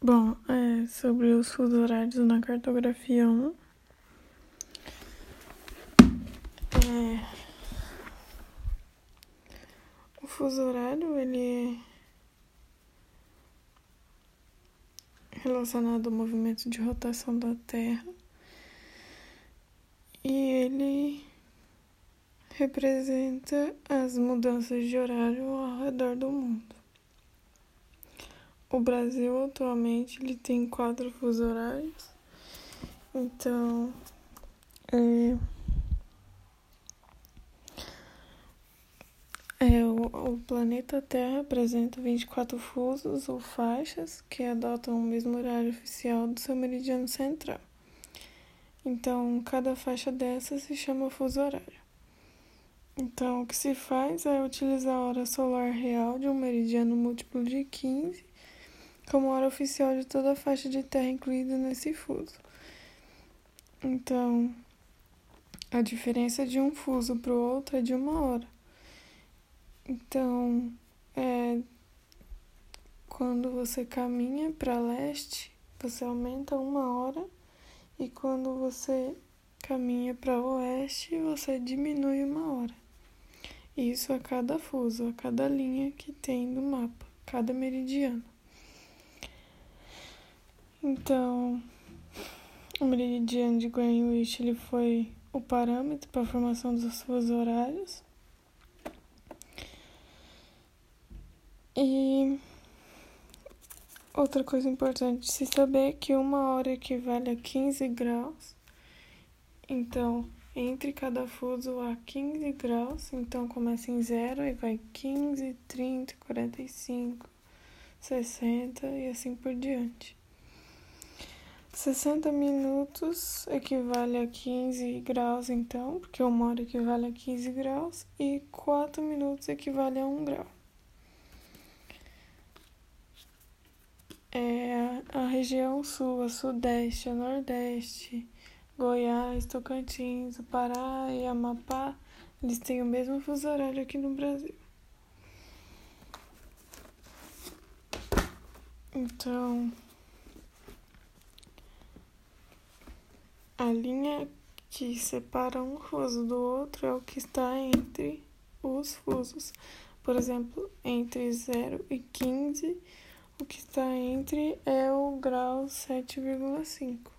Bom, é, sobre os fusos horários na cartografia 1. É, o fuso horário ele é relacionado ao movimento de rotação da Terra e ele representa as mudanças de horário ao redor do mundo. O Brasil atualmente ele tem quatro fusos horários, então é, é o, o, planeta Terra apresenta 24 fusos ou faixas que adotam o mesmo horário oficial do seu meridiano central. Então, cada faixa dessas se chama fuso horário. Então, o que se faz é utilizar a hora solar real de um meridiano múltiplo de 15 como hora oficial de toda a faixa de terra incluída nesse fuso. Então, a diferença de um fuso para o outro é de uma hora. Então, é, quando você caminha para leste, você aumenta uma hora, e quando você caminha para oeste, você diminui uma hora. Isso a cada fuso, a cada linha que tem no mapa, cada meridiano. Então, o meridiano de Greenwich ele foi o parâmetro para a formação dos fusos horários. E outra coisa importante se saber é que uma hora equivale a 15 graus. Então, entre cada fuso há 15 graus, então começa em zero e vai 15, 30, 45, 60 e assim por diante. 60 minutos equivale a 15 graus, então, porque uma hora equivale a 15 graus, e 4 minutos equivale a 1 grau. É a região sul, a sudeste, a nordeste, Goiás, Tocantins, o Pará e Amapá, eles têm o mesmo fuso horário aqui no Brasil. Então, A linha que separa um fuso do outro é o que está entre os fusos. Por exemplo, entre 0 e 15, o que está entre é o grau 7,5.